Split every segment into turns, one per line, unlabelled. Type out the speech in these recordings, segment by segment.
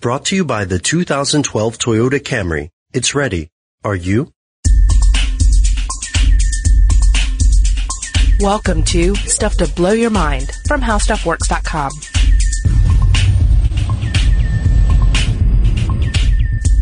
Brought to you by the 2012 Toyota Camry. It's ready. Are you?
Welcome to Stuff to Blow Your Mind from HowStuffWorks.com.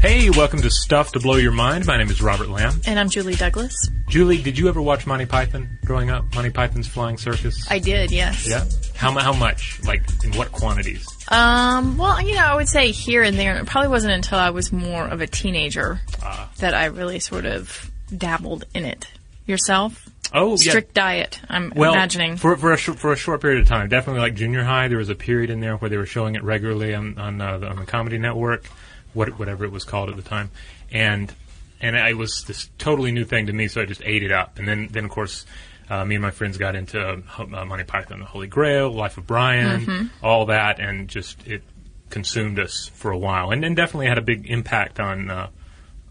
Hey, welcome to Stuff to Blow Your Mind. My name is Robert Lamb.
And I'm Julie Douglas.
Julie, did you ever watch Monty Python growing up? Monty Python's Flying Circus?
I did, yes.
Yeah? How, how much? Like, in what quantities?
Um, well, you know, I would say here and there. It probably wasn't until I was more of a teenager
Ah.
that I really sort of dabbled in it. Yourself?
Oh, yeah.
Strict diet, I'm
Well,
imagining.
for for a sh- for a short period of time, definitely like junior high, there was a period in there where they were showing it regularly on on, uh, the, on the Comedy Network, what whatever it was called at the time, and and it was this totally new thing to me, so I just ate it up, and then then of course. Uh, me and my friends got into uh, Monty Python, The Holy Grail, Life of Brian,
Mm-hmm.
all that, and just it consumed us for a while, and, and definitely had a big impact on uh,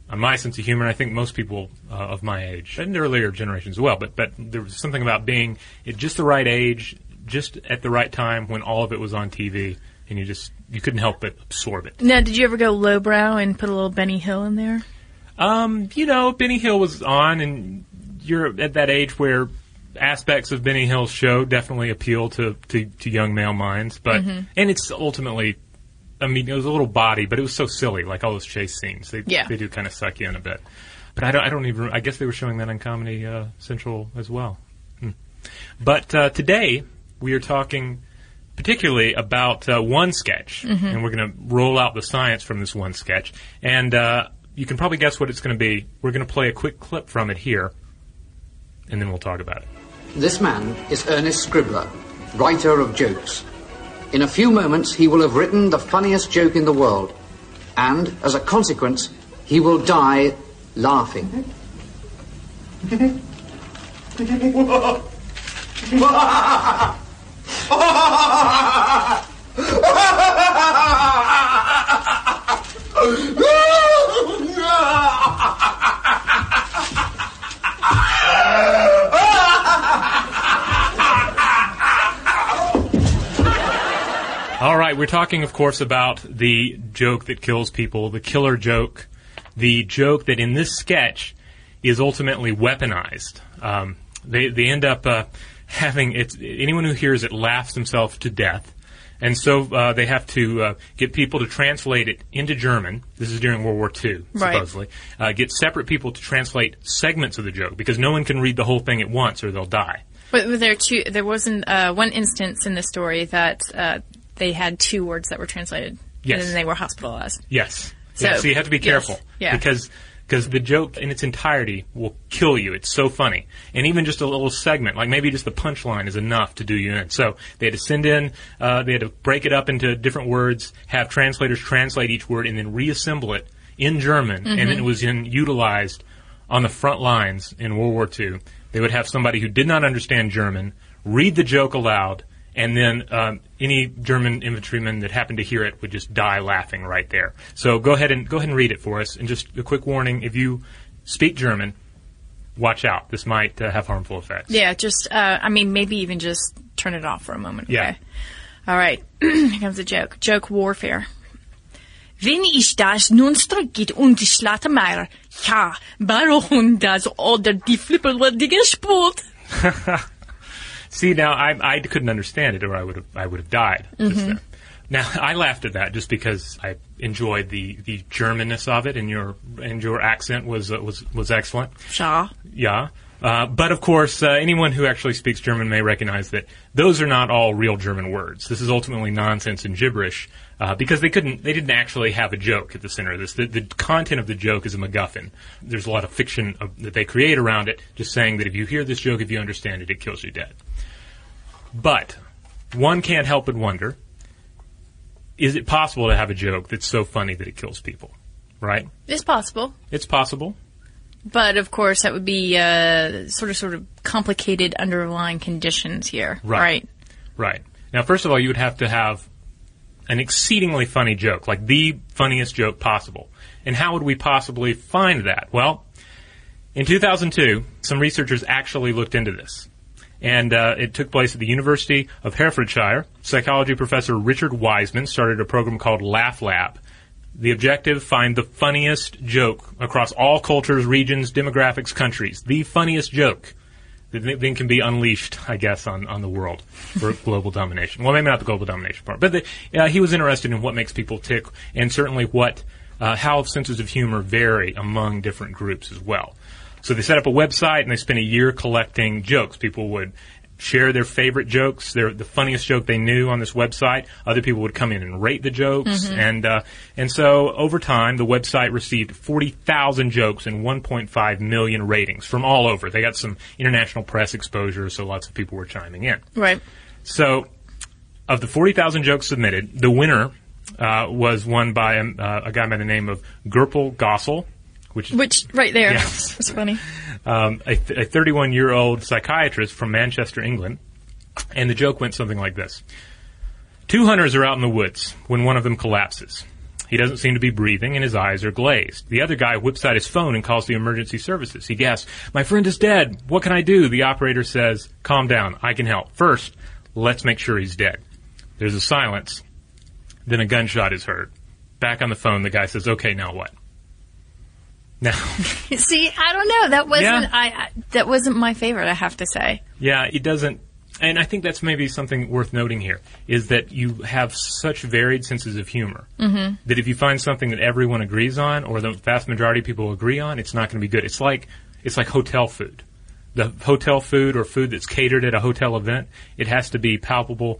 on my sense of humor. I think most people uh, of my age and earlier generations as well. But but there was something about being at just the right age, just at the right time when all of it was on TV, and you just you couldn't help but absorb it.
now, did you ever go lowbrow and put a little Benny Hill in there?
Um, you know, Benny Hill was on, and you're at that age where aspects of Benny Hill's show definitely appeal to, to, to young male minds. But and it's ultimately, I mean, it was a little body, but it was so silly, like all those chase scenes. They
Yeah.
they do kind of suck you in a bit. But I don't, I don't even. I guess they were showing that on Comedy uh, Central as well. Hmm. But uh, today we are talking particularly about uh, one sketch, and we're going to roll out the science from this one sketch. And uh, you can probably guess what it's going to be. We're going to play a quick clip from it here, and then we'll talk about it.
This man is Ernest Scribbler, writer of jokes. In a few moments, he will have written the funniest joke in the world, and as a consequence, he will die laughing.
right, we're talking, of course, about the joke that kills people, the killer joke, the joke that in this sketch is ultimately weaponized. Um, they they end up uh, having it's anyone who hears it laughs themselves to death, and so uh, they have to uh, get people to translate it into German. This is during World War II,
Right.
supposedly. Uh, get separate people to translate segments of the joke because no one can read the whole thing at once or they'll die.
But there two? There wasn't uh, one instance in the story that uh, they had two words that were translated,
Yes.
and then they were hospitalized.
Yes.
So-
yeah, so you have to be
yes.
careful.
Yeah.
Because because the joke in its entirety will kill you. It's so funny. And even just a little segment, like maybe just the punchline is enough to do you in. So they had to send in, uh, they had to break it up into different words, have translators translate each word, and then reassemble it in German. And it was in, utilized on the front lines in World War II. They would have somebody who did not understand German read the joke aloud, and then um, any German infantryman that happened to hear it would just die laughing right there. So go ahead and go ahead and read it for us. And just a quick warning: if you speak German, watch out. This might uh, have harmful effects.
Yeah, just uh, I mean, maybe even just turn it off for a moment. Okay.
Yeah.
All right. Here comes a joke. Joke warfare. Wenn ich das nun zurückgeht und ich ja, warum das oder die Flipper die gespult?
See, now I, I couldn't understand it, or I would have I would have died. just there. Now I laughed at that just because I enjoyed the, the Germanness of it, and your and your accent was uh, was was excellent.
Ja.
Yeah. Uh, but of course, uh, anyone who actually speaks German may recognize that those are not all real German words. This is ultimately nonsense and gibberish uh, because they couldn't, they didn't actually have a joke at the center of this. The, the content of the joke is a MacGuffin. There's a lot of fiction of, that they create around it, just saying that if you hear this joke, if you understand it, it kills you dead. But one can't help but wonder: Is it possible to have a joke that's so funny that it kills people? Right?
It's possible.
It's possible.
But of course, that would be uh, sort of sort of complicated underlying conditions here,
Right. Right. Now, first of all, you would have to have an exceedingly funny joke, like the funniest joke possible. And how would we possibly find that? Well, in 2002, some researchers actually looked into this. And uh, it took place at the University of Hertfordshire. Psychology professor Richard Wiseman started a program called Laugh Lab The objective, find the funniest joke across all cultures, regions, demographics, countries. The funniest joke that then can be unleashed, I guess, on, on the world for global domination. Well, maybe not the global domination part, but the, uh, he was interested in what makes people tick and certainly what, uh, how senses of humor vary among different groups as well. So they set up a website and they spent a year collecting jokes. People would share their favorite jokes, their the funniest joke they knew on this website. Other people would come in and rate the jokes, and uh, and so over time, the website received forty thousand jokes and one point five million ratings from all over. They got some international press exposure, so lots of people were chiming in.
Right.
So, of the 40,000 jokes submitted, the winner uh, was won by a, uh, a guy by the name of Gurpal Gosall, which
Which right there. It's funny.
um, a, th- a 31 year old psychiatrist from Manchester, England. And the joke went something like this Two hunters are out in the woods when one of them collapses. He doesn't seem to be breathing and his eyes are glazed. The other guy whips out his phone and calls the emergency services. He gasps, My friend is dead. What can I do? The operator says, Calm down. I can help. First, let's make sure he's dead. There's a silence. Then a gunshot is heard. Back on the phone, the guy says, Okay, now what? Now,
See, I don't know. That wasn't
Yeah.
I, I. That wasn't my favorite. I have to say.
Yeah, it doesn't. And I think that's maybe something worth noting here is that you have such varied senses of humor mm-hmm. that if you find something that everyone agrees on or the vast majority of people agree on, it's not going to be good. It's like it's like hotel food. The hotel food or food that's catered at a hotel event, it has to be palpable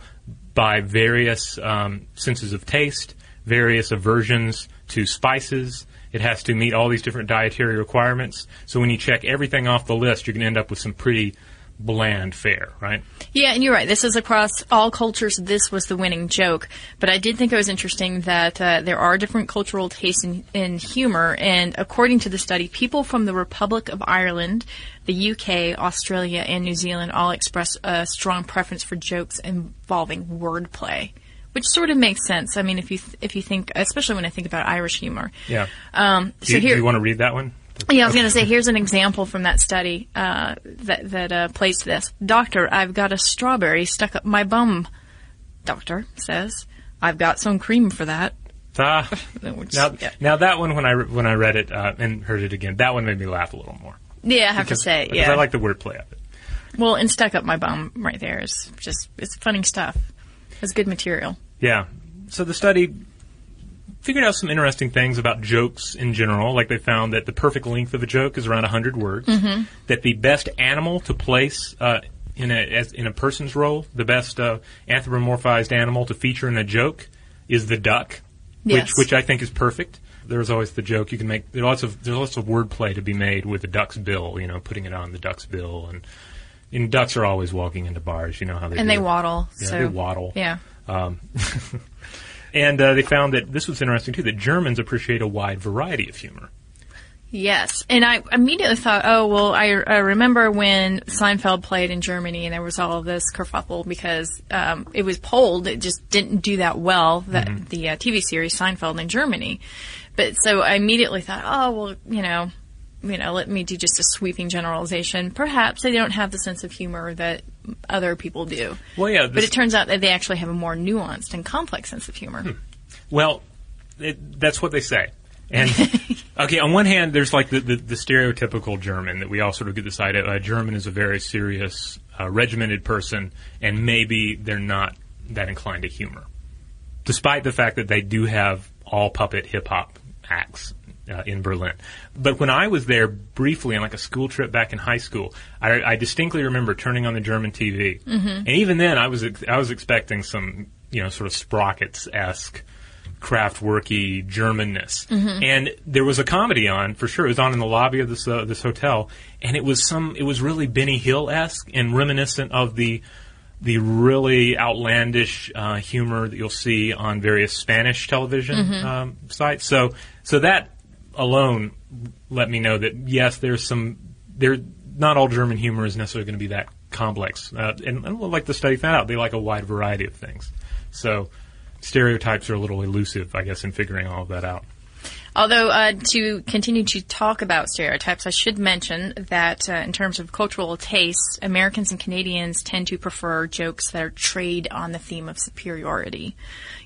by various um, senses of taste, various aversions to spices. It has to meet all these different dietary requirements. So when you check everything off the list, you're going to end up with some pretty bland fare, right?
Yeah, and you're right. This is across all cultures. This was the winning joke. But I did think it was interesting that uh, there are different cultural tastes in, in humor. And according to the study, people from the Republic of Ireland, the UK, Australia, and New Zealand all express a strong preference for jokes involving wordplay. Which sort of makes sense. I mean, if you th- if you think, especially when I think about Irish humor.
Yeah.
Um,
Do
so
you, do you want to read that one?
yeah, I was going to say, here's an example from that study uh, that that uh, plays to this. Doctor, I've got a strawberry stuck up my bum. Doctor says, I've got some cream for that.
Ah,
Which-
now,
yeah.
now that one when I when I read it uh, and heard it again, that one made me laugh a little more.
Yeah, I have
Because-
to say,
because
yeah.
I like the wordplay of it.
well, and stuck up my bum right there is just it's funny stuff. It's good material.
Yeah. So the study figured out some interesting things about jokes in general. Like they found that the perfect length of a joke is around 100 words.
Mm-hmm.
That the best animal to place uh, in a as, in a person's role, the best uh, anthropomorphized animal to feature in a joke, is the duck,
Yes.
which which I think is perfect. There's always the joke you can make. There's lots of there's lots of wordplay to be made with the duck's bill. You know, putting it on the duck's bill, and and ducks are always walking into bars. You know how they
And
do
they waddle.
Yeah,
so
they waddle.
Yeah.
Um, and uh, they found that this was interesting too. That Germans appreciate a wide variety of humor.
Yes, and I immediately thought, oh well, I, I remember when Seinfeld played in Germany, and there was all of this kerfuffle because um, it was polled. It just didn't do that well. That the uh, TV series Seinfeld in Germany, but so I immediately thought, oh well, you know, you know, let me do just a sweeping generalization. Perhaps they don't have the sense of humor that other people do.
Well, yeah,
but it turns out that they actually have a more nuanced and complex sense of humor.
Well, it, that's what they say. And okay, on one hand, there's like the, the, the stereotypical German that we all sort of get this idea. A German is a very serious, uh, regimented person, and maybe they're not that inclined to humor, despite the fact that they do have all puppet hip hop acts. Uh, in Berlin, but when I was there briefly on like a school trip back in high school, I, I distinctly remember turning on the German TV, and even then I was ex- I was expecting some you know sort of sprockets esque craftworky Germanness. And there was a comedy on for sure. It was on in the lobby of this uh, this hotel, and it was some. It was really Benny Hill esque and reminiscent of the the really outlandish uh, humor that you'll see on various Spanish television um, sites. So so that alone let me know that yes, there's some there. Not all German humor is necessarily going to be that complex, uh, and, and like the study found out, they like a wide variety of things. So stereotypes are a little elusive, I guess, in figuring all of that out.
Although, uh, to continue to talk about stereotypes, I should mention that uh, in terms of cultural tastes, Americans and Canadians tend to prefer jokes that are trade on the theme of superiority.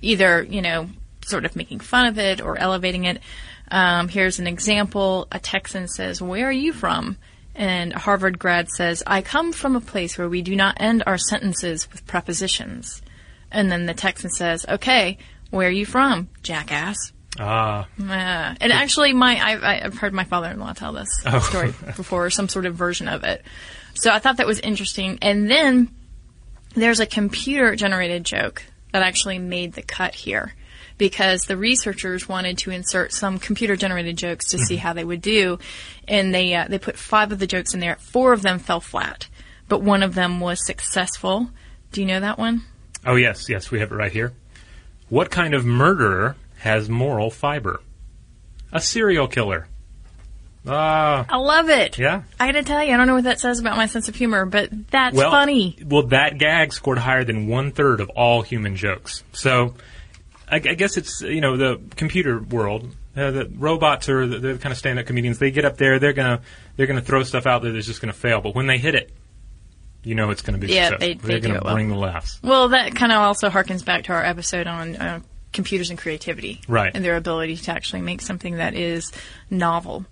Either, you know, sort of making fun of it or elevating it. Um, here's an example. A Texan says, Where are you from? And a Harvard grad says, I come from a place where we do not end our sentences with prepositions. And then the Texan says, Okay, where are you from, jackass?
Ah,
Uh, and actually, my I've, I've heard my father-in-law tell this story before, some sort of version of it. So I thought that was interesting. And then there's a computer-generated joke that actually made the cut here because the researchers wanted to insert some computer-generated jokes to see how they would do, and they uh, they put five of the jokes in there. Four of them fell flat, but one of them was successful. Do you know that one?
oh yes, yes, we have it right here. What kind of murderer has moral fiber? A serial killer. Ah,
I love it.
yeah.
I gotta tell you, I don't know what that says about my sense of humor, but that's
well,
funny.
Well, that gag scored higher than one third of all human jokes. So, I, I guess it's you know the computer world. Uh, the robots are the, the kind of stand-up comedians. They get up there, they're gonna they're gonna throw stuff out there that's just gonna fail. But when they hit it, you know it's gonna be
Yeah,
successful.
they- they
are gonna
it well.
bring the laughs.
Well, that kind of also harkens back to our episode on uh, computers and creativity,
Right.
And their ability to actually make something that is novel.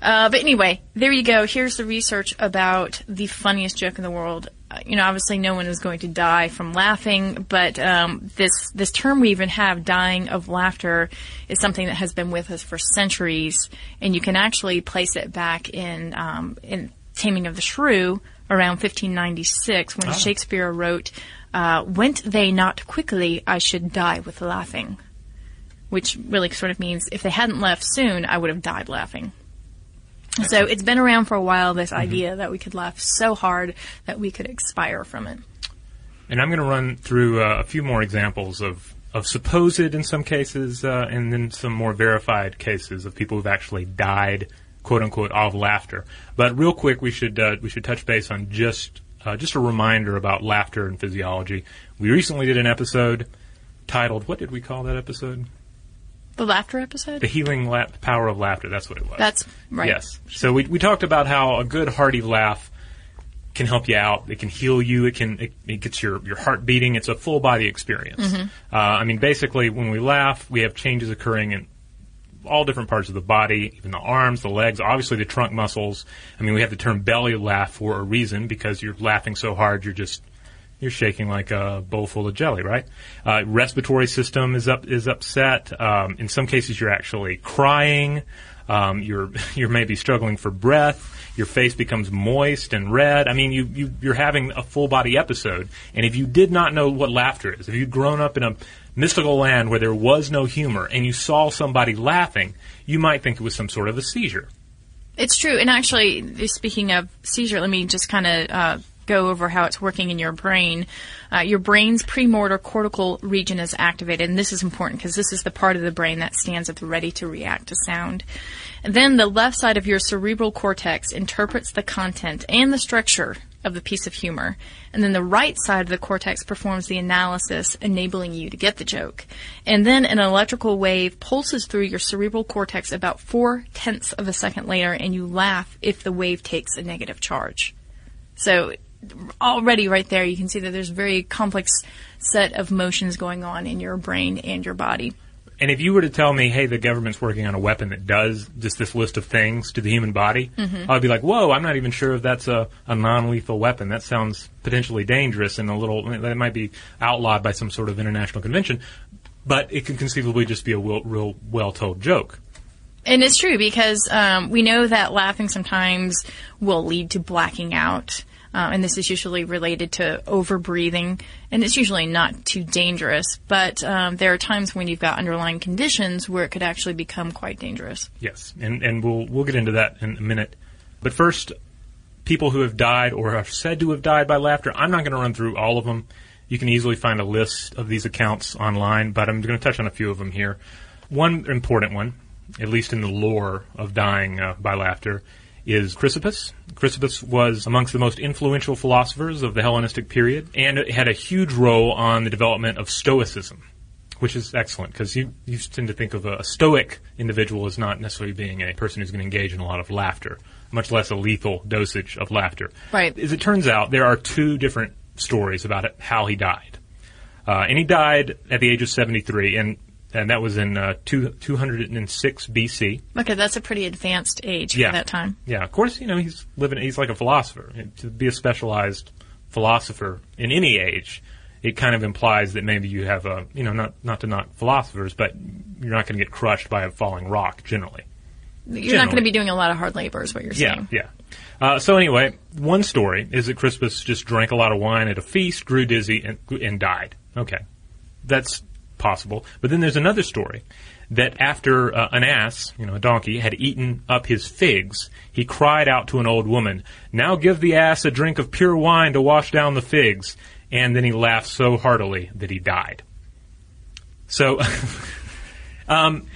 Uh, but anyway, there you go. Here's the research about the funniest joke in the world. You know, obviously, no one is going to die from laughing, but um, this this term we even have, "dying of laughter," is something that has been with us for centuries, and you can actually place it back in um, in Taming of the Shrew around 1596 when Shakespeare wrote, uh, "Went they not quickly, I should die with laughing," which really sort of means if they hadn't left soon, I would have died laughing. So it's been around for a while, this idea that we could laugh so hard that we could expire from it.
And I'm going to run through uh, a few more examples of, of supposed, in some cases, uh, and then some more verified cases of people who've actually died, quote unquote, of laughter. But real quick, we should uh, we should touch base on just uh, just a reminder about laughter and physiology. We recently did an episode titled, what did we call that episode?
The laughter episode?
The healing la- power of laughter. That's what it was.
That's right.
Yes. So we, we talked about how a good hearty laugh can help you out. It can heal you. It can it, it gets your, your heart beating. It's a full body experience.
Mm-hmm.
Uh, I mean, basically, when we laugh, we have changes occurring in all different parts of the body, even the arms, the legs, obviously the trunk muscles. I mean, we have the term belly laugh for a reason because you're laughing so hard you're just you're shaking like a bowl full of jelly, right? Uh, respiratory system is up is upset. Um, in some cases, you're actually crying. Um, you're you're maybe struggling for breath. Your face becomes moist and red. I mean, you, you you're having a full body episode. And if you did not know what laughter is, if you'd grown up in a mystical land where there was no humor, and you saw somebody laughing, you might think it was some sort of a seizure.
It's true. And actually, speaking of seizure, let me just kind of uh, go over how it's working in your brain. Uh, your brain's premotor cortical region is activated, and this is important because this is the part of the brain that stands at the ready to react to sound. And then the left side of your cerebral cortex interprets the content and the structure of the piece of humor. And then the right side of the cortex performs the analysis, enabling you to get the joke. And then an electrical wave pulses through your cerebral cortex about four tenths of a second later, and you laugh if the wave takes a negative charge. So already right there, you can see that there's a very complex set of motions going on in your brain and your body.
And if you were to tell me, hey, the government's working on a weapon that does just this list of things to the human body, I'd be like, whoa, I'm not even sure if that's a, a non-lethal weapon. That sounds potentially dangerous and a little, that might be outlawed by some sort of international convention. But it could conceivably just be a real, real well-told joke.
And it's true because um, we know that laughing sometimes will lead to blacking out. Uh, and this is usually related to overbreathing, and it's usually not too dangerous. But um, there are times when you've got underlying conditions where it could actually become quite dangerous.
Yes, and and we'll we'll get into that in a minute. But first, people who have died or are said to have died by laughter. I'm not going to run through all of them. You can easily find a list of these accounts online, but I'm going to touch on a few of them here. One important one, at least in the lore of dying uh, by laughter, is Chrysippus. Chrysippus was amongst the most influential philosophers of the Hellenistic period and it had a huge role on the development of Stoicism which is excellent because you, you tend to think of a, a stoic individual as not necessarily being a person who's going to engage in a lot of laughter, much less a lethal dosage of laughter.
Right.
As it turns out, there are two different stories about it, how he died. Uh, and he died at the age of 73. And and that was in uh, two, 206 BC.
Okay, that's a pretty advanced age
Yeah.
for that time.
Yeah, of course, you know, he's living, he's like a philosopher. To be a specialized philosopher in any age, it kind of implies that maybe you have a, you know, not, not to knock philosophers, but you're not going to get crushed by a falling rock generally.
You're not going to be doing a lot of hard labor, is what you're
Yeah,
saying.
yeah. Uh, so anyway, one story is that Chrysippus just drank a lot of wine at a feast, grew dizzy, and, and died. Okay, that's possible. But then there's another story that after uh, an ass, you know, a donkey, had eaten up his figs, he cried out to an old woman, "Now give the ass a drink of pure wine to wash down the figs." And then he laughed so heartily that he died. So, um,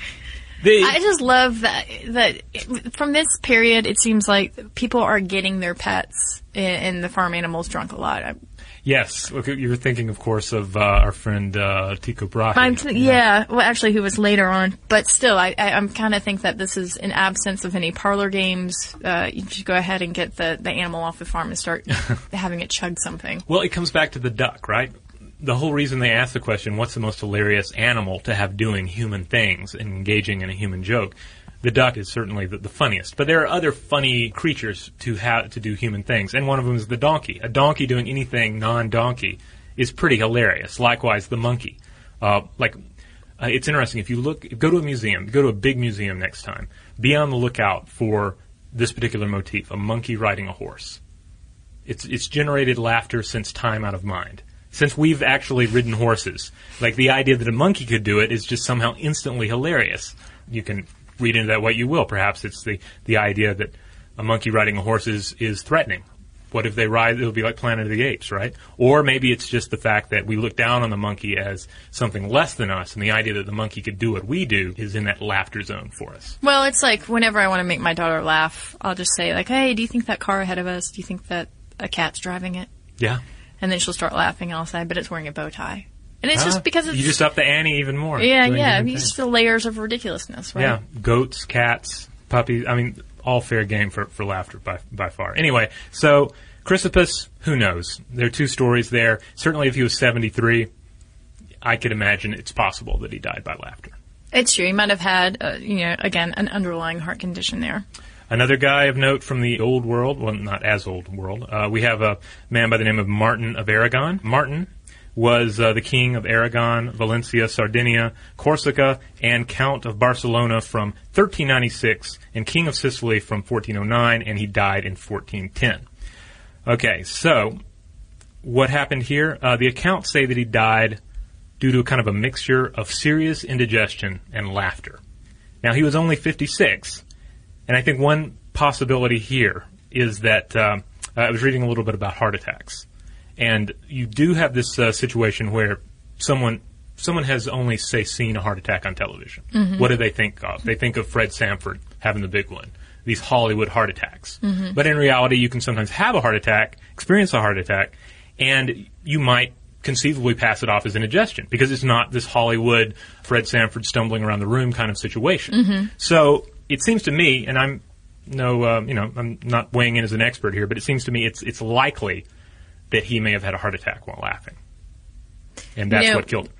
the,
I just love that that from this period, it seems like people are getting their pets and, the farm animals drunk a lot.
Yes, you're thinking, of course, of uh, our friend uh, Tycho Brahe.
T- yeah. well, actually, who was later on, but still, I, I I'm kind of think that this is in absence of any parlor games. Uh, you should go ahead and get the the animal off the farm and start having it chug something.
Well, it comes back to the duck, right? The whole reason they asked the question, what's the most hilarious animal to have doing human things and engaging in a human joke? The duck is certainly the, the funniest, but there are other funny creatures to have to do human things, and one of them is the donkey. A donkey doing anything non-donkey is pretty hilarious. Likewise, the monkey. Uh, like, uh, it's interesting if you look, go to a museum, go to a big museum next time. Be on the lookout for this particular motif: a monkey riding a horse. It's it's generated laughter since time out of mind. Since we've actually ridden horses, like the idea that a monkey could do it is just somehow instantly hilarious. You can read into that what you will. Perhaps it's the the idea that a monkey riding a horse is is threatening. What if they ride? It'll be like Planet of the Apes, right? Or maybe it's just the fact that we look down on the monkey as something less than us, and the idea that the monkey could do what we do is in that laughter zone for us.
Well, it's like whenever I want to make my daughter laugh, I'll just say like, "Hey, do you think that car ahead of us? Do you think that a cat's driving it?"
Yeah.
And then she'll start laughing, and I'll say, "But it's wearing a bow tie." And it's
Huh?
just because it's
you just up the ante even more.
yeah, yeah. You just feel layers of ridiculousness, right?
Yeah, goats, cats, puppies. I mean, all fair game for, for laughter by by far. Anyway, so Chrysippus, who knows? There are two stories there. Certainly, if he was seventy three, I could imagine it's possible that he died by laughter.
It's true. He might have had, uh, you know, again, an underlying heart condition there.
Another guy of note from the old world, well, not as old world, uh, we have a man by the name of Martin of Aragon. Martin was uh, the king of Aragon, Valencia, Sardinia, Corsica, and Count of Barcelona from 1396, and king of Sicily from 1409, and he died in 1410. Okay, so what happened here? Uh, the accounts say that he died due to kind of a mixture of serious indigestion and laughter. Now, he was only 56, and I think one possibility here is that um, I was reading a little bit about heart attacks, and you do have this uh, situation where someone someone has only say seen a heart attack on television. What do they think of? They think of Fred Sanford having the big one. These Hollywood heart attacks. But in reality, you can sometimes have a heart attack, experience a heart attack, and you might conceivably pass it off as indigestion because it's not this Hollywood Fred Sanford stumbling around the room kind of situation. So it seems to me, and I'm no, um, you know, I'm not weighing in as an expert here, but it seems to me it's it's likely that he may have had a heart attack while laughing, and that's
know-
what killed him.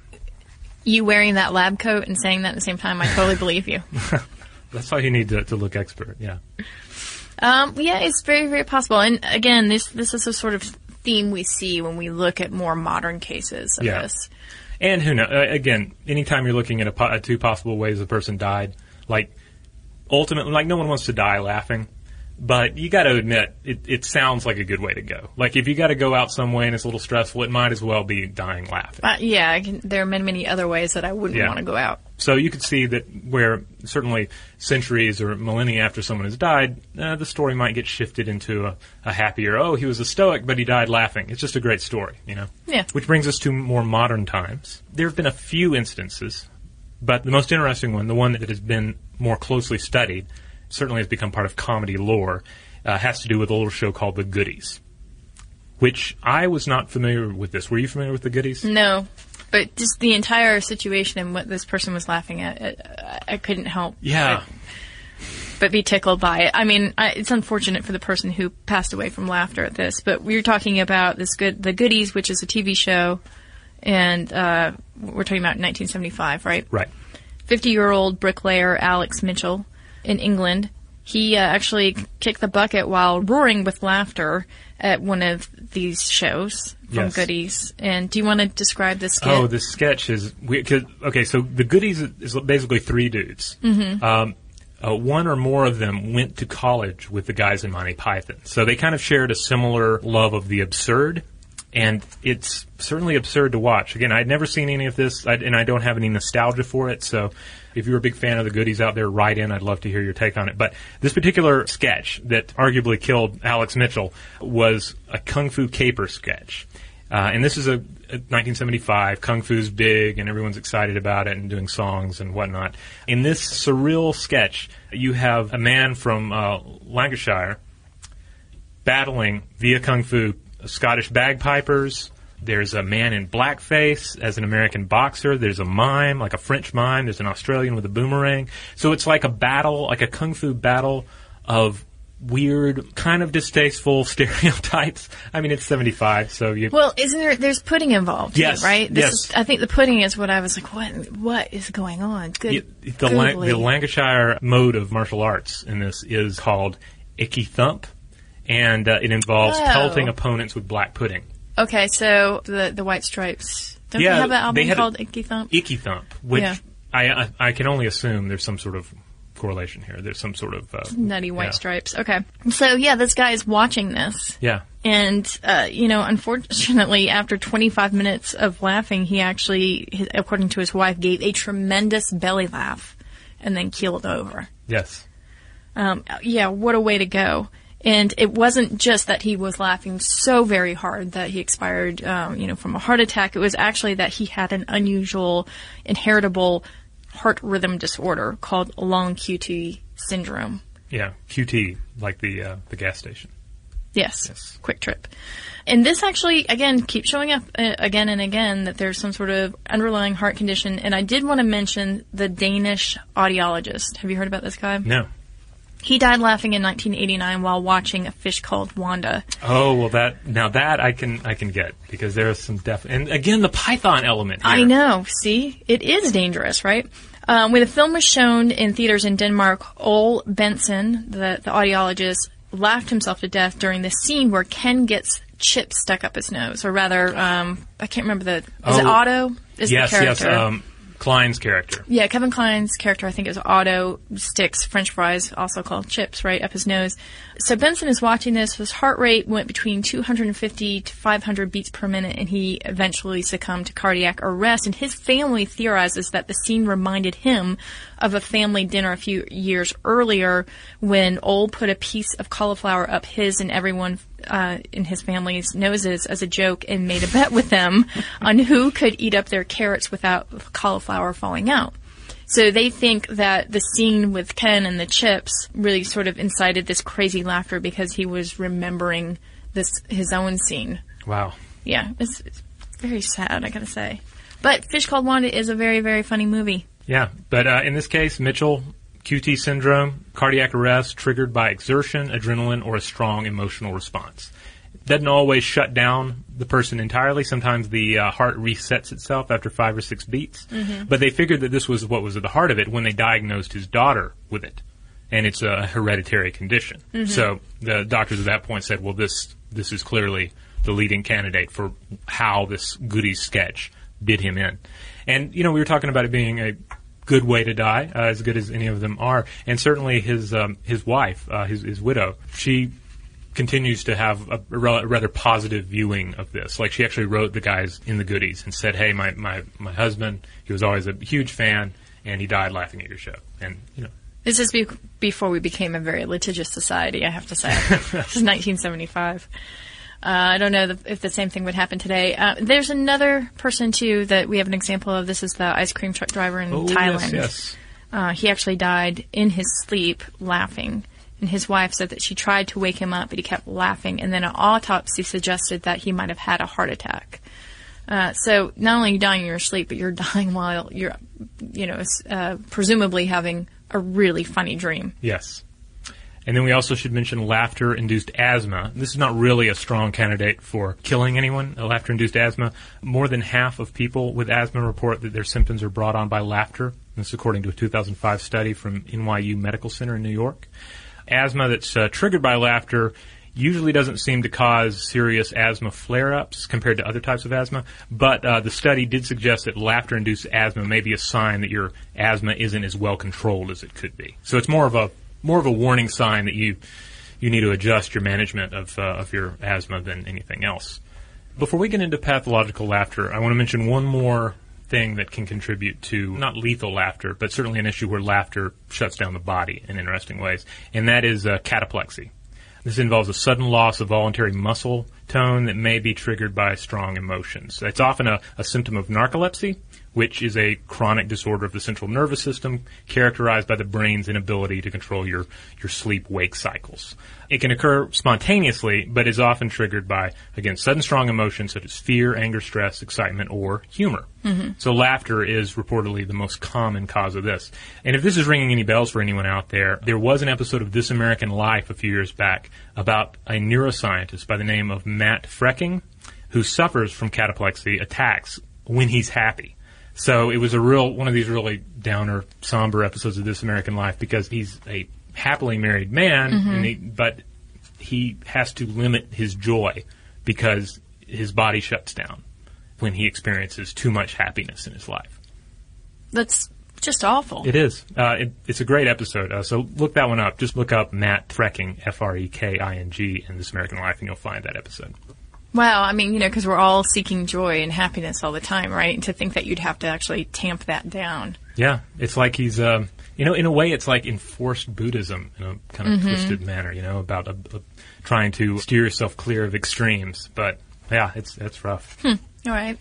You wearing that lab coat and saying that at the same time, I totally believe you.
That's why you need to, to look expert. Yeah.
Um, yeah, it's very, very possible. And again, this this is a sort of theme we see when we look at more modern cases of
Yeah.
this.
And who knows? Uh, again, anytime you're looking at a, po- uh, two possible ways a person died, like ultimately, like no one wants to die laughing, but you got to admit it, it sounds like a good way to go. Like if you got to go out some way and it's a little stressful, it might as well be dying laughing.
Uh, yeah, I can, there are many, many other ways that I wouldn't
Yeah.
want to go out.
So you could see that where certainly centuries or millennia after someone has died, uh, the story might get shifted into a, a happier. Oh, he was a stoic, but he died laughing. It's just a great story, you know.
Yeah.
Which brings us to more modern times. There have been a few instances, but the most interesting one, the one that has been more closely studied, certainly has become part of comedy lore, uh, has to do with a little show called The Goodies. Which I was not familiar with this. Were you familiar with The Goodies?
No, but just the entire situation and what this person was laughing at, I, I couldn't help
Yeah.
but be tickled by it. I mean, I, it's unfortunate for the person who passed away from laughter at this, but we are talking about this good, the Goodies, which is a TV show, and uh, we're talking about 1975, right?
Right.
50-year-old bricklayer Alex Mitchell in England. He uh, actually kicked the bucket while roaring with laughter at one of these shows from
Yes.
Goodies. And do you want to describe this skit?
Oh, this sketch is we, cause, okay. So the goodies is basically three dudes. Mm-hmm. Um, uh, one or more of them went to college with the guys in Monty Python, so they kind of shared a similar love of the absurd. And it's certainly absurd to watch. Again, I'd never seen any of this, I, and I don't have any nostalgia for it. So, if you're a big fan of the goodies out there, write in. I'd love to hear your take on it. But this particular sketch that arguably killed Alex Mitchell was a kung fu caper sketch. Uh, and this is a, a 1975. Kung Fu's big, and everyone's excited about it and doing songs and whatnot. In this surreal sketch, you have a man from uh, Lancashire battling via Kung Fu Scottish bagpipers. There's a man in blackface as an American boxer. There's a mime, like a French mime. There's an Australian with a boomerang. So it's like a battle, like a Kung Fu battle of weird, kind of distasteful stereotypes. I mean, it's 75, so you.
Well, isn't there? There's pudding involved, too,
Yes,
right? This
yes.
Is, I think the pudding is what I was like. What? What is going on? Good.
The, the Lancashire mode of martial arts in this is called Icky Thump, and uh, it involves
Oh.
pelting opponents with black pudding.
Okay, so the the White Stripes. Don't
Yeah,
they have an
they
album
had
called Icky Thump?
Icky Thump, which
Yeah.
I, I I can only assume there's some sort of correlation here. There's some sort of uh,
Nutty White
yeah.
Stripes. Okay. So yeah, this guy is watching this.
Yeah,
And, uh, you know, unfortunately, after 25 minutes of laughing, he actually, according to his wife, gave a tremendous belly laugh and then keeled over.
yes,
Um, yeah, what a way to go. And it wasn't just that he was laughing so very hard that he expired, um, you know, from a heart attack. It was actually that he had an unusual, inheritable heart rhythm disorder called long QT syndrome.
yeah. QT like the uh, the gas station.
Yes.
Yes.
QuikTrip. And this actually, again, keeps showing up uh, again and again that there's some sort of underlying heart condition. And I did want to mention the Danish audiologist. Have you heard about this guy?
No.
He died laughing in 1989 while watching a fish called Wanda.
Oh well, that now that I can I can get because there is some def and again the Python element. Here.
I know. See, it is dangerous, right? Um, when the film was shown in theaters in Denmark, Ole Bentzen, the, the audiologist, laughed himself to death during the scene where Ken gets chips stuck up his nose, or rather, um, I can't remember the. Is it
Oh.
Otto? Is
Yes,
the character?
yes. Um, Kline's character.
Yeah, Kevin Kline's character, I think, is Otto, sticks French fries, also called chips, right up his nose. So Bentzen is watching this. His heart rate went between 250 to 500 beats per minute, and he eventually succumbed to cardiac arrest. And his family theorizes that the scene reminded him of a family dinner a few years earlier when Ole put a piece of cauliflower up his and everyone uh, in his family's noses as a joke and made a bet with them on who could eat up their carrots without cauliflower falling out. So they think that the scene with Ken and the chips really sort of incited this crazy laughter because he was remembering this his own scene.
Wow.
Yeah, it's, it's very sad, I gotta say. But Fish Called Wanda is a very, very funny movie.
Yeah, but uh, in this case, Mitchell, QT syndrome, cardiac arrest triggered by exertion, adrenaline, or a strong emotional response. It doesn't always shut down the person entirely. Sometimes the uh, heart resets itself after five or six beats. But they figured that this was what was at the heart of it when they diagnosed his daughter with it, and it's a hereditary condition. So the doctors at that point said, "Well, this this is clearly the leading candidate for how this goodies sketch did him in." And you know, we were talking about it being a good way to die, uh, as good as any of them are, and certainly his um, his wife, uh, his his widow, she continues to have a, rather positive viewing of this. Like she actually wrote the guys in the goodies and said, "Hey, my my my husband, he was always a huge fan, and he died laughing at your show." And you know,
This is be- before we became a very litigious society, I have to say. this is 1975. Uh, I don't know if the same thing would happen today. Uh, there's another person too that we have an example of. This is the ice cream truck driver in
oh
Thailand.
yes, yes,
Uh, he actually died in his sleep laughing. And his wife said that she tried to wake him up, but he kept laughing. And then an autopsy suggested that he might have had a heart attack. Uh, so not only are you dying in your sleep, but you're dying while you're, you know, uh, presumably having a really funny dream.
yes. And then we also should mention laughter-induced asthma. This is not really a strong candidate for killing anyone. uh, Laughter-induced asthma. More than half of people with asthma report that their symptoms are brought on by laughter. This is according to a 2005 study from NYU Medical Center in New York. Asthma that's uh, triggered by laughter usually doesn't seem to cause serious asthma flare-ups compared to other types of asthma, but uh, the study did suggest that laughter-induced asthma may be a sign that your asthma isn't as well controlled as it could be. So it's more of a more of a warning sign that you you need to adjust your management of uh, of your asthma than anything else. Before we get into pathological laughter, I want to mention one more thing that can contribute to not lethal laughter, but certainly an issue where laughter shuts down the body in interesting ways, and that is uh, cataplexy. This involves a sudden loss of voluntary muscle tone that may be triggered by strong emotions. It's often a, a symptom of narcolepsy, which is a chronic disorder of the central nervous system characterized by the brain's inability to control your, your sleep wake cycles. It can occur spontaneously, but is often triggered by, again, sudden strong emotions such as fear, anger, stress, excitement, or humor. Mm-hmm. So laughter is reportedly the most common cause of this. And if this is ringing any bells for anyone out there, there was an episode of This American Life a few years back about a neuroscientist by the name of Matt Frecking who suffers from cataplexy attacks when he's happy. So it was a real one of these really downer, somber episodes of This American Life because he's a happily married man, and he, but he has to limit his joy because his body shuts down when he experiences too much happiness in his life.
That's just awful.
It is. Uh, it, it's a great episode. Uh, so look that one up. Just look up Matt Frecking, F R E K I N G, in This American Life, and you'll find that episode.
Wow, I mean, you know, because we're all seeking joy and happiness all the time, right? And to think that you'd have to actually tamp that down.
Yeah, it's like he's, um, you know, in a way, it's like enforced Buddhism in a kind of twisted manner, you know, about uh uh trying to steer yourself clear of extremes. But yeah, it's that's rough.
All right.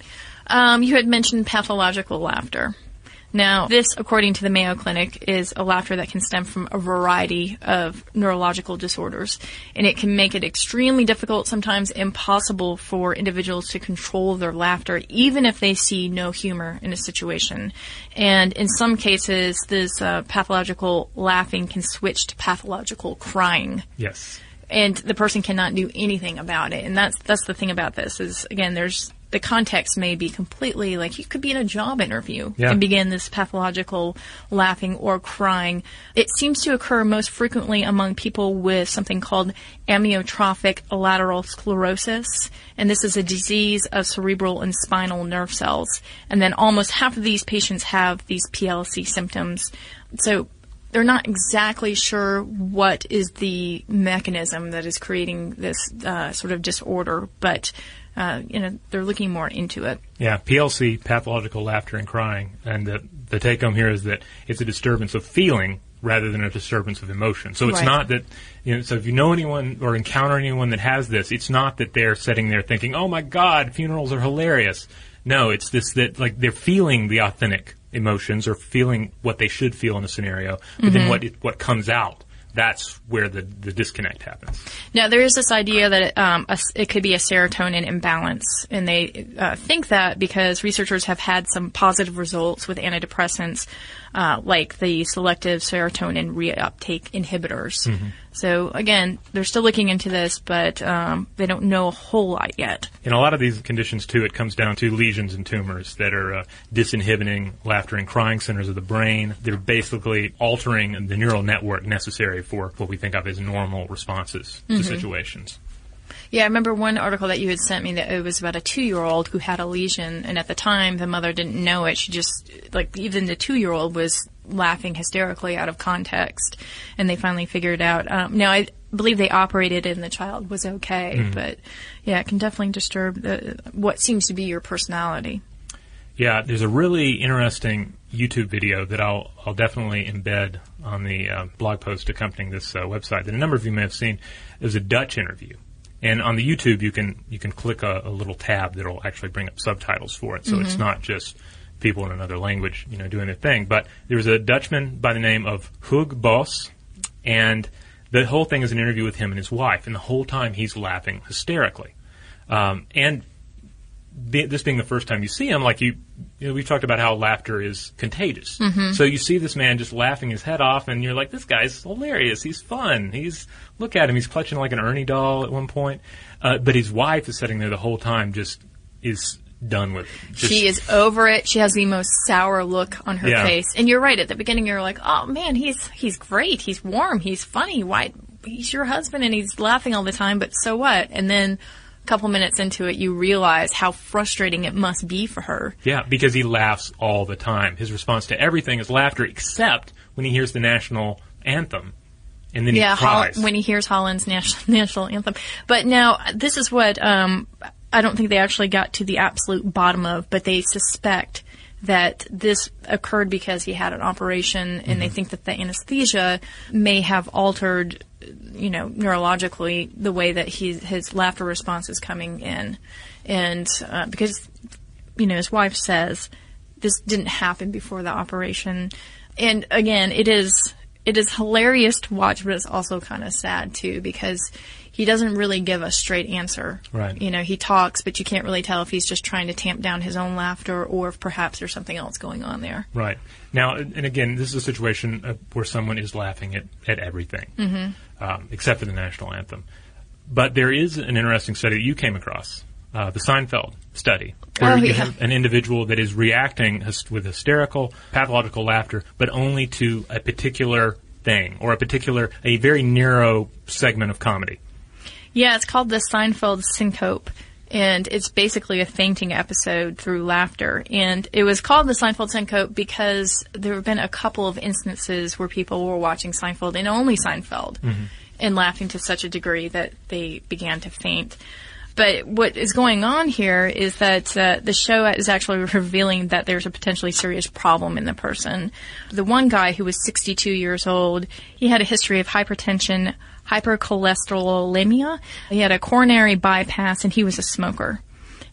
Um, you had mentioned pathological laughter. Now, this, according to the Mayo Clinic, is a laughter that can stem from a variety of neurological disorders. And it can make it extremely difficult, sometimes impossible for individuals to control their laughter, even if they see no humor in a situation. And in some cases, this uh, pathological laughing can switch to pathological crying
Yes.
and the person cannot do anything about it. And that's that's the thing about this is again, there's the context may be completely like you could be in a job interview
Yeah.
and begin this pathological laughing or crying. It seems to occur most frequently among people with something called amyotrophic lateral sclerosis, and this is a disease of cerebral and spinal nerve cells. And then almost half of these patients have these PLC symptoms. So they're not exactly sure what is the mechanism that is creating this uh, sort of disorder, but uh, you know they're looking more into it.
Yeah, PLC, pathological laughter and crying, and the the take home here is that it's a disturbance of feeling rather than a disturbance of emotion. So it's
Right.
not that you know. So if you know anyone or encounter anyone that has this, it's not that they're sitting there thinking, "Oh my God, funerals are hilarious." No, it's this that like they're feeling the authentic emotions or feeling what they should feel in a scenario, but then what it, what comes out. That's where the, the disconnect happens.
Now there is this idea that it, um, a it could be a serotonin imbalance, and they uh, think that because researchers have had some positive results with antidepressants, uh, like the selective serotonin reuptake inhibitors. So again, they're still looking into this, but um, they don't know a whole lot yet.
In a lot of these conditions, too, it comes down to lesions and tumors that are uh, disinhibiting laughter and crying centers of the brain. They're basically altering the neural network necessary for what we think of as normal responses to situations.
Yeah, I remember one article that you had sent me that it was about a two-year-old who had a lesion, and at the time the mother didn't know it. She just like even the two-year-old was laughing hysterically out of context, and they finally figured out. Um, now I believe they operated and the child was okay, but yeah, it can definitely disturb the, what seems to be your personality.
Yeah, there's a really interesting YouTube video that I'll I'll definitely embed on the uh, blog post accompanying this uh, website that a number of you may have seen. It was a Dutch interview, and on the YouTube you can you can click a, a little tab that'll actually bring up subtitles for it, so it's not just people in another language, you know, doing their thing. But there was a Dutchman by the name of Hug Bos, and the whole thing is an interview with him and his wife, and the whole time he's laughing hysterically, um, and be, this being the first time you see him, like you, you know, we've talked about how laughter is contagious. So you see this man just laughing his head off, and you're like, this guy's hilarious. He's fun. He's look at him. He's clutching like an Ernie doll at one point. Uh, but his wife is sitting there the whole time, just is done with it. Just-
she is over it. She has the most sour look on her
Yeah.
face. And you're right. At the beginning, you're like, "Oh man, he's he's great. He's warm. He's funny. Why? He's your husband, and he's laughing all the time. But so what?" And then a couple minutes into it, you realize how frustrating it must be for her.
Yeah, because he laughs all the time. His response to everything is laughter, except when he hears the national anthem, and then
yeah,
he cries.
Hol- when he hears Holland's national national anthem. But now this is what um, I don't think they actually got to the absolute bottom of, but they suspect that this occurred because he had an operation, and they think that the anesthesia may have altered, you know, neurologically the way that he his laughter response is coming in, and uh, because you know his wife says this didn't happen before the operation. And again, it is it is hilarious to watch, but it's also kind of sad too because he doesn't really give a straight answer.
Right.
You know, he talks, but you can't really tell if he's just trying to tamp down his own laughter or if perhaps there's something else going on there.
Right. Now, and again, this is a situation uh, where someone is laughing at, at everything,
Mm-hmm.
um, except for the national anthem. But there is an interesting study that you came across, uh, the Seinfeld study, where
Oh,
you
yeah.
have an individual that is reacting with hysterical, pathological laughter, but only to a particular thing or a particular, a very narrow segment of comedy.
Yeah, it's called the Seinfeld syncope. And it's basically a fainting episode through laughter. And it was called the Seinfeld syncope because there have been a couple of instances where people were watching Seinfeld and only Seinfeld and laughing to such a degree that they began to faint. But what is going on here is that uh, the show is actually revealing that there's a potentially serious problem in the person. The one guy who was 62 years old, he had a history of hypertension, hypercholesterolemia. He had a coronary bypass, and he was a smoker.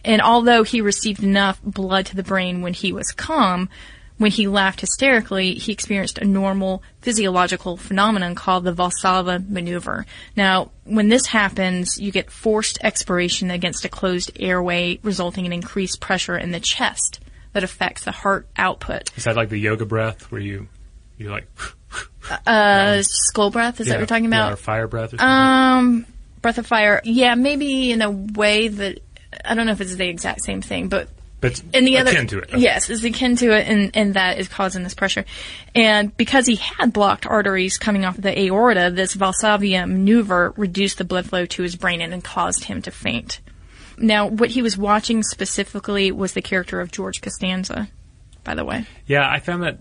And although he received enough blood to the brain when he was calm, when he laughed hysterically, he experienced a normal physiological phenomenon called the Valsalva maneuver. Now, when this happens, you get forced expiration against a closed airway, resulting in increased pressure in the chest that affects the heart output.
Is that like the yoga breath where you, you like,
Uh, skull breath, is that what you're talking about?
or fire breath or something?
Um, breath of fire. Yeah, maybe in a way that I don't know if it's the exact same thing, but
but it's
and the other
to it.
yes, is akin to it, and and that is causing this pressure. And because he had blocked arteries coming off the aorta, this Valsalva maneuver reduced the blood flow to his brain and, and caused him to faint. Now, what he was watching specifically was the character of George Costanza. By the way,
Yeah, I found that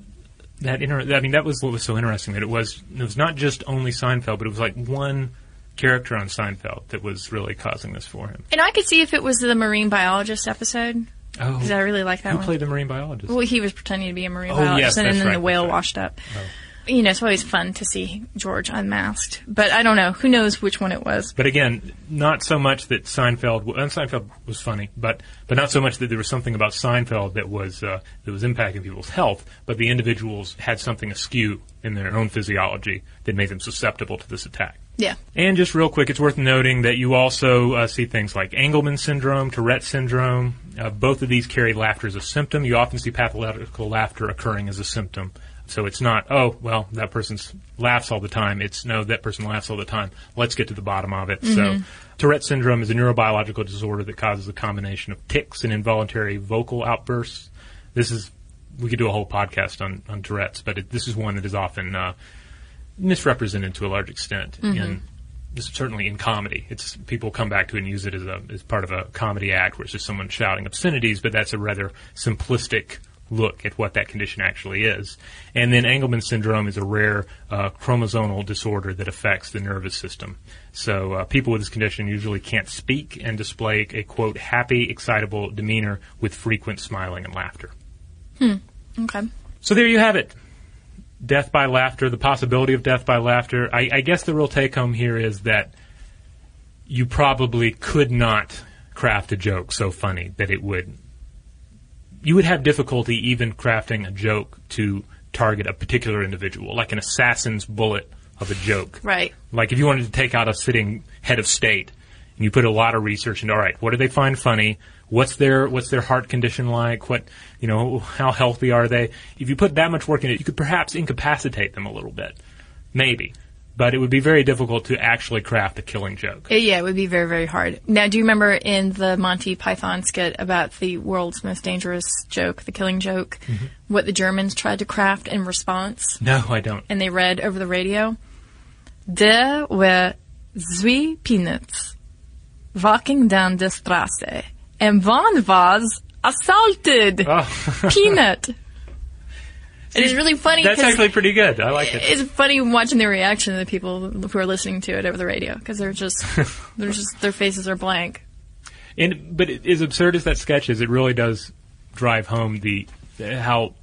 that inter- I mean that was what was so interesting that it was it was not just only Seinfeld, but it was like one character on Seinfeld that was really causing this for him.
and I could see if it was the marine biologist episode
Oh,
because I really like that
who
one.
played the marine biologist?
Well, he was pretending to be a marine
Oh,
biologist,
yes,
and then
right,
the whale
right.
washed up.
Oh.
You know, it's always fun to see George unmasked, but I don't know. Who knows which one it was?
But again, not so much that Seinfeld and Seinfeld was funny, but but not so much that there was something about Seinfeld that was uh, that was impacting people's health, but the individuals had something askew in their own physiology that made them susceptible to this attack.
Yeah.
And just real quick, it's worth noting that you also uh, see things like Angelman syndrome, Tourette syndrome. Uh, both of these carry laughter as a symptom. You often see pathological laughter occurring as a symptom. So it's not, oh, well, that person laughs all the time. It's, no, that person laughs all the time. Let's get to the bottom of it. So Tourette syndrome is a neurobiological disorder that causes a combination of tics and involuntary vocal outbursts. This is, we could do a whole podcast on, on Tourette's, but it, this is one that is often uh, misrepresented to a large extent in this certainly in comedy. It's people come back to it and use it as a as part of a comedy act where it's just someone shouting obscenities, but that's a rather simplistic look at what that condition actually is. And then Angelman syndrome is a rare uh, chromosomal disorder that affects the nervous system. So uh, people with this condition usually can't speak and display a quote happy, excitable demeanor with frequent smiling and laughter. Hmm.
Okay.
So there you have it. Death by laughter, the possibility of death by laughter. I, I guess the real take home here is that you probably could not craft a joke so funny that it would. You would have difficulty even crafting a joke to target a particular individual, like an assassin's bullet of a joke.
Right.
Like if you wanted to take out a sitting head of state, and you put a lot of research into, all right, what do they find funny? What's their what's their heart condition like? What you know, how healthy are they? If you put that much work into it, you could perhaps incapacitate them a little bit, maybe. But it would be very difficult to actually craft a killing joke.
Uh, Yeah, it would be very, very hard. Now, do you remember in the Monty Python skit about the world's most dangerous joke, the killing joke, what the Germans tried to craft in response?
No, I don't.
And they read over the radio? There were three peanuts walking down the Straße, and one was assaulted.
Oh,
Peanut. It is really funny.
that's actually pretty good. I like it.
it's funny watching the reaction of the people who are listening to it over the radio because they're just, they're just, their faces are blank.
And but as absurd as that sketch is, it really does drive home the how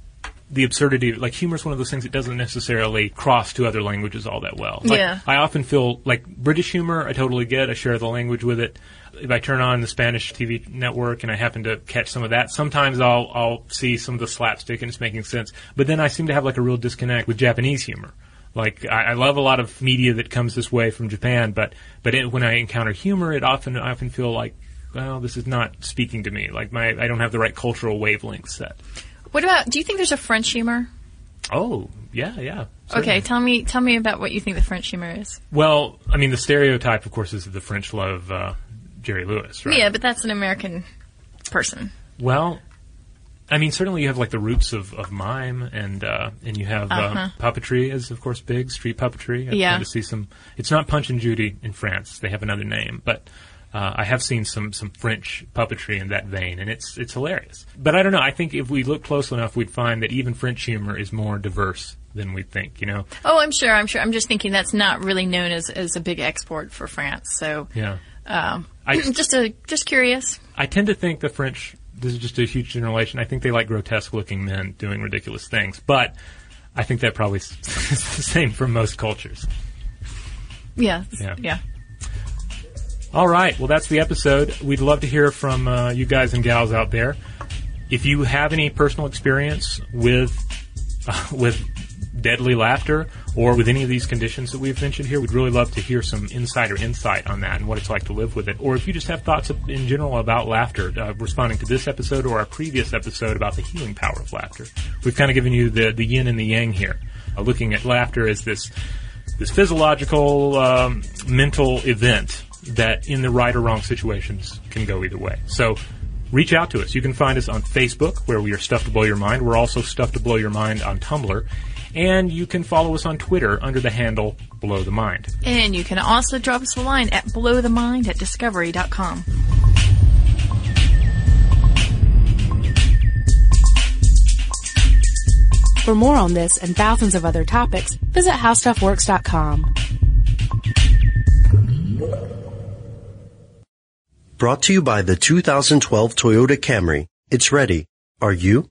the absurdity. Like humor is one of those things that doesn't necessarily cross to other languages all that well. Like,
Yeah.
I often feel like British humor. I totally get. I share the language with it. If I turn on the Spanish TV network and I happen to catch some of that, sometimes I'll I'll see some of the slapstick and it's making sense. But then I seem to have like a real disconnect with Japanese humor. Like I, I love a lot of media that comes this way from Japan, but but it, when I encounter humor, it often I often feel like, well, this is not speaking to me. Like my I don't have the right cultural wavelength set.
What about, do you think there's a French humor?
Oh yeah, yeah.
Okay, tell me, tell me about what you think the French humor is.
Well, I mean, the stereotype, of course, is that the French love uh, Jerry Lewis, right?
Yeah, but that's an American person.
Well, I mean, certainly you have like the roots of, of mime, and uh, and you have
Uh-huh.
uh, puppetry is of course big street puppetry. I've
Yeah.
to see some. It's not Punch and Judy in France; they have another name, but. Uh, I have seen some, some French puppetry in that vein, and it's it's hilarious. But I don't know. I think if we look close enough, we'd find that even French humor is more diverse than we think. You know?
Oh, I'm sure, I'm sure. I'm just thinking that's not really known as, as a big export for France. So,
Yeah.
um,
I
just a, just curious.
I tend to think the French. This is just a huge generalization. I think they like grotesque-looking men doing ridiculous things, but I think that probably is the same for most cultures.
Yeah.
Yeah.
Yeah.
All right. Well, that's the episode. We'd love to hear from uh, you guys and gals out there. If you have any personal experience with uh, with deadly laughter or with any of these conditions that we've mentioned here, we'd really love to hear some insider insight on that and what it's like to live with it. Or if you just have thoughts in general about laughter, uh, responding to this episode or our previous episode about the healing power of laughter, we've kind of given you the the yin and the yang here, uh, looking at laughter as this this physiological um, mental event that in the right or wrong situations can go either way. So reach out to us. You can find us on Facebook where we are Stuff to Blow Your Mind. We're also Stuff to Blow Your Mind on Tumblr. And you can follow us on Twitter under the handle Blow the Mind.
And you can also drop us a line at blowthemind at discovery.com.
For more on this and thousands of other topics, visit howstuffworks.com.
Brought to you by the 2012 Toyota Camry. It's ready. Are you?